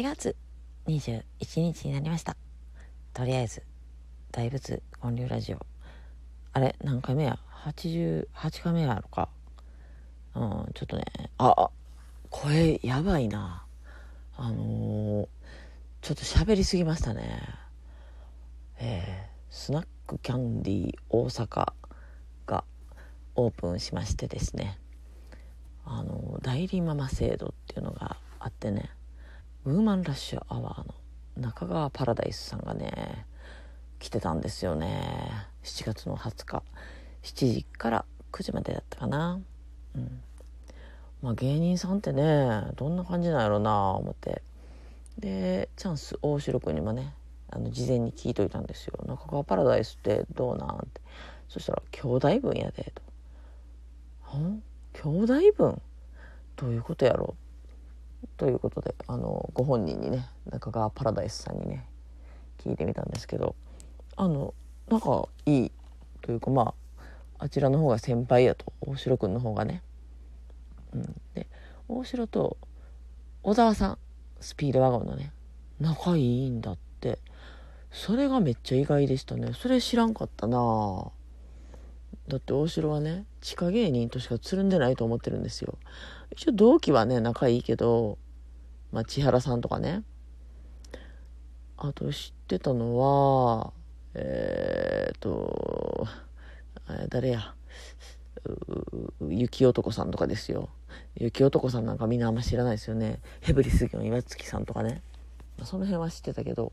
8月21日になりました。とりあえず大仏建立ラジオ。あれ何回目や？88回目やろか。うんちょっとねあ声やばいな。あのー、ちょっと喋りすぎましたね。えー、スナックキャンディー大阪がオープンしましてですね。あの代理ママ制度っていうのがあってね。ウーマンラッシュアワーの中川パラダイスさんがね来てたんですよね。7月の20日。7時から9時までだったかな。うん。まあ芸人さんってねどんな感じなんやろうな思って。でチャンス大城君にもねあの事前に聞いといたんですよ「中川パラダイスってどうなん?」って。そしたら「兄弟分やで」と「ん？兄弟分？どういうことやろ?」ということであのご本人にね中川パラダイスさんにね聞いてみたんですけどあの仲いいというかまああちらの方が先輩やと大城君の方がね。うん、で大城と小沢さんスピードワゴンのね仲いいんだって。それがめっちゃ意外でしたね。それ知らんかったな。だって大城はね地下芸人としかつるんでないと思ってるんですよ。一応同期はね仲いいけどまあ千原さんとかね。あと知ってたのはえー、っと誰や。雪男さんとかですよ。雪男さんなんかみんなあんま知らないですよね。ヘブリスギョン岩月さんとかね。その辺は知ってたけど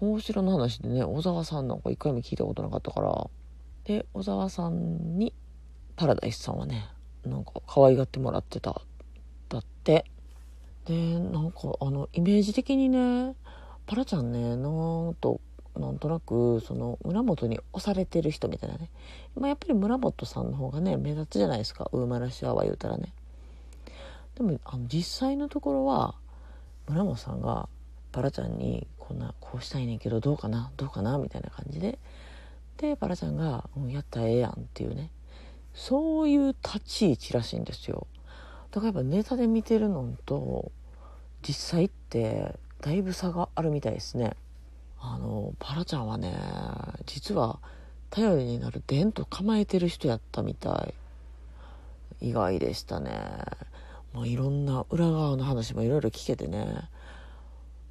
大城の話でね小沢さんなんか一回も聞いたことなかったからで小沢さんにパラダイスさんはねなんか可愛がってもらってた。だって。でなんかあのイメージ的にねパラちゃんねなんとなんとなくその村本に押されてる人みたいなね、まあ、やっぱり村本さんの方がね目立つじゃないですか。ウーマラシアワー言うたらね。でもあの実際のところは村本さんがパラちゃんにこんなこうしたいねんけどどうかな？どうかな？みたいな感じで。でパラちゃんが「うん、やったらええやん」っていうね。そういう立ち位置らしいんですよ。だからやっぱネタで見てるのと実際ってだいぶ差があるみたいですね。あのパラちゃんはね実は頼りになる伝と構えてる人やったみたい。意外でしたね。まあいろんな裏側の話もいろいろ聞けてね。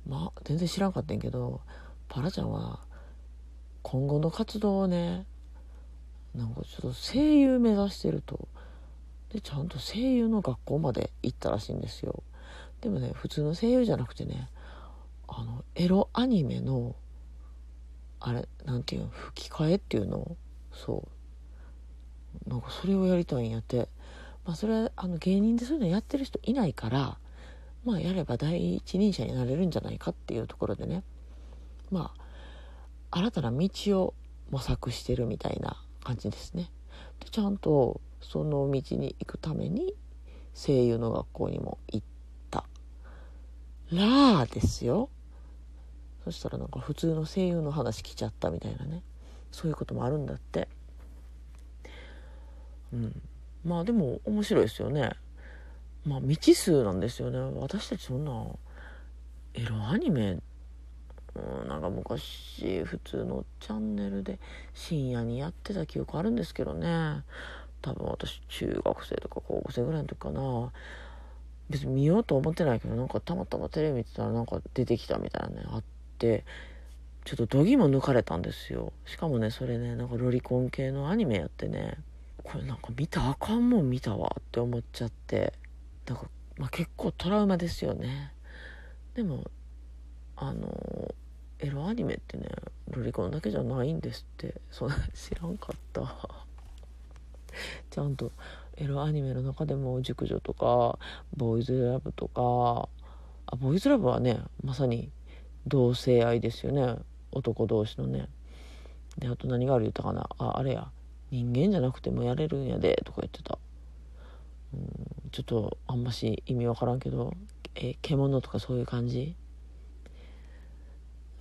まあ全然知らんかったんけどパラちゃんは今後の活動をねなんかちょっと声優目指してると。でちゃんと声優の学校まで行ったらしいんですよ。でもね普通の声優じゃなくてねあのエロアニメのあれなんていうの吹き替えっていうのそう。なんかそれをやりたいんやって。まあそれはあの芸人でそういうのやってる人いないからまあやれば第一人者になれるんじゃないかっていうところでね。まあ新たな道を模索してるみたいな感じですね。でちゃんとその道に行くために声優の学校にも行った。らですよ。そしたらなんか普通の声優の話来ちゃったみたいなね。そういうこともあるんだって。うん。まあでも面白いですよね。まあ未知数なんですよね。私たちそんなエロアニメうん、なんか昔普通のチャンネルで深夜にやってた記憶あるんですけどね。多分私中学生とか高校生ぐらいの時かな。別に見ようと思ってないけどなんかたまたまテレビ見てたらなんか出てきたみたいなねあって。ちょっとどぎも抜かれたんですよ。しかもねそれねなんかロリコン系のアニメやってね。これなんか見たあかんもん見たわって思っちゃって。なんか、まあ、結構トラウマですよね。でもあのエロアニメってねロリコンだけじゃないんですって。そんな知らんかった。ちゃんとエロアニメの中でも熟女とかボーイズラブとかあボーイズラブはねまさに同性愛ですよね。男同士のね。であと何がある言ったかな。ああれや。人間じゃなくてもやれるんやでとか言ってた。うんちょっとあんまし意味わからんけど。え獣とかそういう感じ？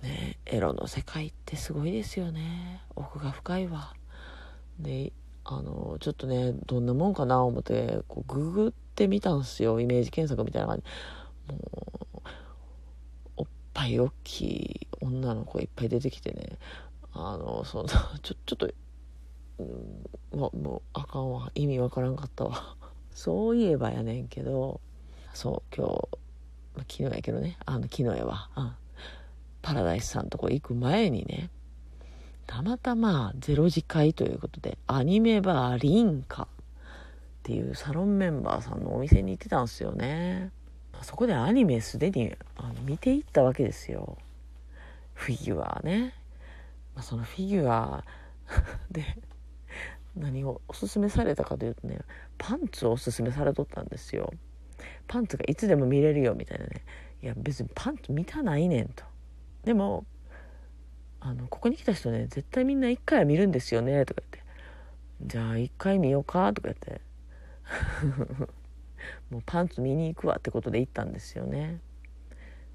ねエロの世界ってすごいですよね。奥が深いわ。であのちょっとねどんなもんかな思ってこうググってみたんすよ。イメージ検索みたいな感じ。もうおっぱい大きい女の子いっぱい出てきてね。あのその ちょちょっと、うん、もうあかんわ。意味わからんかったわ。そういえばやねんけど。そう今日、ま、昨日やけどね。あの昨日やわ、うん、パラダイスさんとこ行く前にねたまたまゼロ次会ということでアニメバーリンカっていうサロンメンバーさんのお店に行ってたんですよね。そこでアニメすでにあの見ていったわけですよ。フィギュアね、まあ、そのフィギュア で何をおすすめされたかというとねパンツをおすすめされとったんですよ。パンツがいつでも見れるよみたいなね。いや別にパンツ見たないねんと。でもあのここに来た人ね絶対みんな1回は見るんですよねとか言って。じゃあ1回見ようかとか言って。もうパンツ見に行くわってことで行ったんですよね。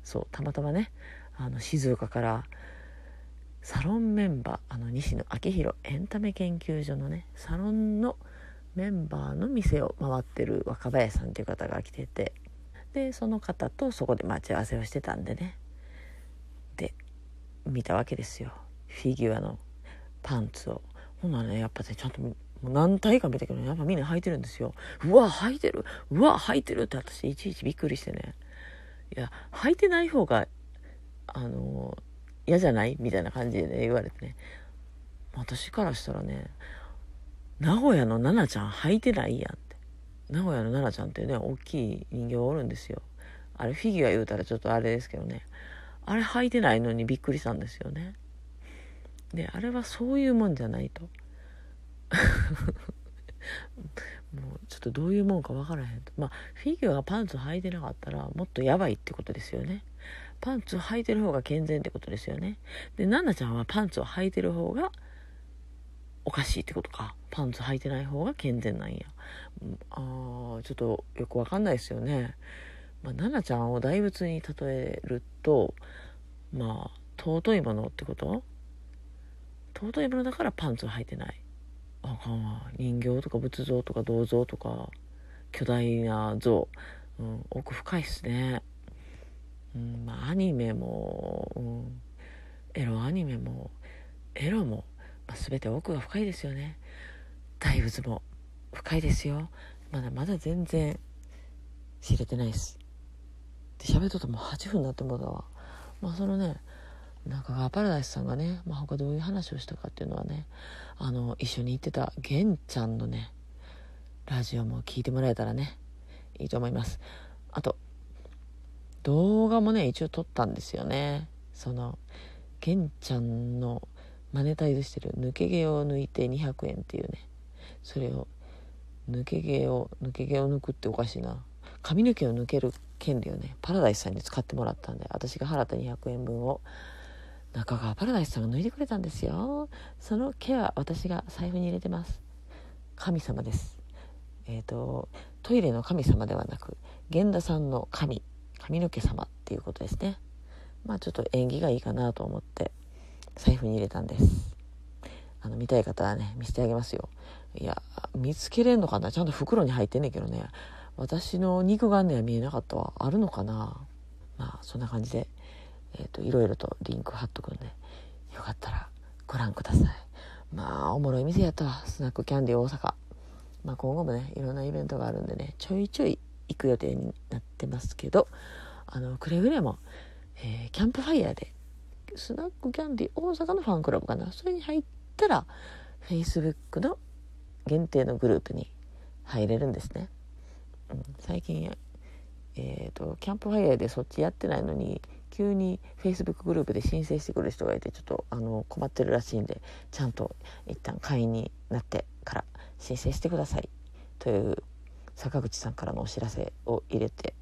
そうたまたまねあの静岡からサロンメンバーあの西野昭弘エンタメ研究所のねサロンのメンバーの店を回ってる若林さんっていう方が来てて。でその方とそこで待ち合わせをしてたんでね。見たわけですよフィギュアのパンツをほんならねやっぱねちゃんと何体か見たけど、やっぱみんな履いてるんですよ。うわ、履いてるうわ、履いてるって私いちいちびっくりしてね。いや、履いてない方が、あの嫌じゃない？みたいな感じで、ね、言われてね。私からしたらね、名古屋の奈々ちゃん履いてないやんって。名古屋の奈々ちゃんってね、大きい人形おるんですよ。あれフィギュア言うたらちょっとあれですけどね。あれ履いてないのにびっくりしたんですよね。で、あれはそういうもんじゃないと。もうちょっとどういうもんか分からへんと。まあフィギュアがパンツ履いてなかったらもっとやばいってことですよね。パンツ履いてる方が健全ってことですよね。でナナちゃんはパンツを履いてる方がおかしいってことか。パンツ履いてない方が健全なんや。あーちょっとよく分かんないですよね。まあ、ナナちゃんを大仏に例えるとまあ尊いものってこと？尊いものだからパンツを履いてない。あかんわ。人形とか仏像とか銅像とか巨大な像、うん、奥深いっすね、うんまあ、アニメも、うん、エロアニメもエロも、まあ、全て奥が深いですよね。大仏も深いですよ。まだまだ全然知れてないです。で喋っとったもう8分になってもうたわ。まあそのね中川パラダイスさんがね、まあ、他どういう話をしたかっていうのはねあの一緒に行ってた玄ちゃんのねラジオも聞いてもらえたらねいいと思います。あと動画もね一応撮ったんですよね。その玄ちゃんのマネタイズしてる抜け毛を抜いて200円っていうねそれを抜け毛を抜け毛を抜くっておかしいな。髪の毛を抜ける権利をねパラダイスさんに使ってもらったんで私が払った200円分を中川パラダイスさんが抜いてくれたんですよ。その毛は私が財布に入れてます。神様です。えっ、ー、とトイレの神様ではなく源田さんの神髪の毛様っていうことですね。まあちょっと縁起がいいかなと思って財布に入れたんです。あの見たい方はね見せてあげますよ。いや見つけれんのかな。ちゃんと袋に入ってんねんけどね。私の肉眼では見えなかったわあるのかな。まあそんな感じでえーと、いろいろとリンク貼っとくんでよかったらご覧ください。まあおもろい店やったわ。スナックキャンディ大阪。まあ今後もねいろんなイベントがあるんでねちょいちょい行く予定になってますけどあのくれぐれも、えー、キャンプファイヤーでスナックキャンディ大阪のファンクラブかな。それに入ったら Facebook の限定のグループに入れるんですね、最近えーとキャンプファイヤーでそっちやってないのに急に Facebook グループで申請してくる人がいてちょっとあの困ってるらしいんでちゃんと一旦会員になってから申請してください。という坂口さんからのお知らせを入れて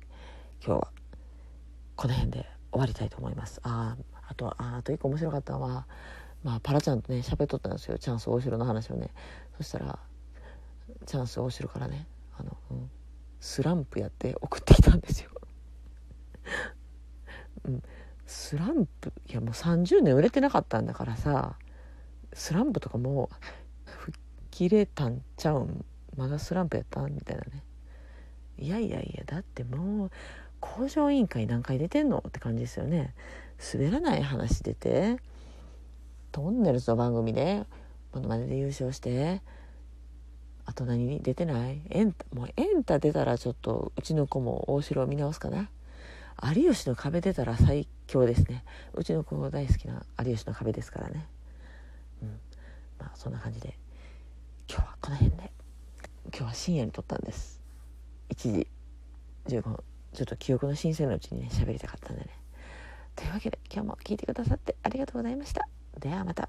今日はこの辺で終わりたいと思います。ああとああと一個面白かったのは、まあ、パラちゃんとね喋っとったんですよ。チャンス大城の話をね。そしたらチャンス大城からねあの、うん、スランプやって送ってきたんですよ。うん、スランプいやもう30年売れてなかったんだからさスランプとかもう吹っ切れたんちゃうんまだスランプやったみたいなね。いやいやいやだってもう工場委員会何回出てんのって感じですよね。滑らない話出てトンネルズの番組でモノマネで優勝してあと何に出てない？エンタもうエンタ出たらちょっとうちの子も大城を見直すかな。有吉の壁出たら最強ですね。うちの子大好きな有吉の壁ですからね。うん。まあそんな感じで。今日はこの辺で。今日は深夜に撮ったんです。1時15分。ちょっと記憶の新鮮なうちにね喋りたかったんでね。というわけで今日も聞いてくださってありがとうございました。ではまた。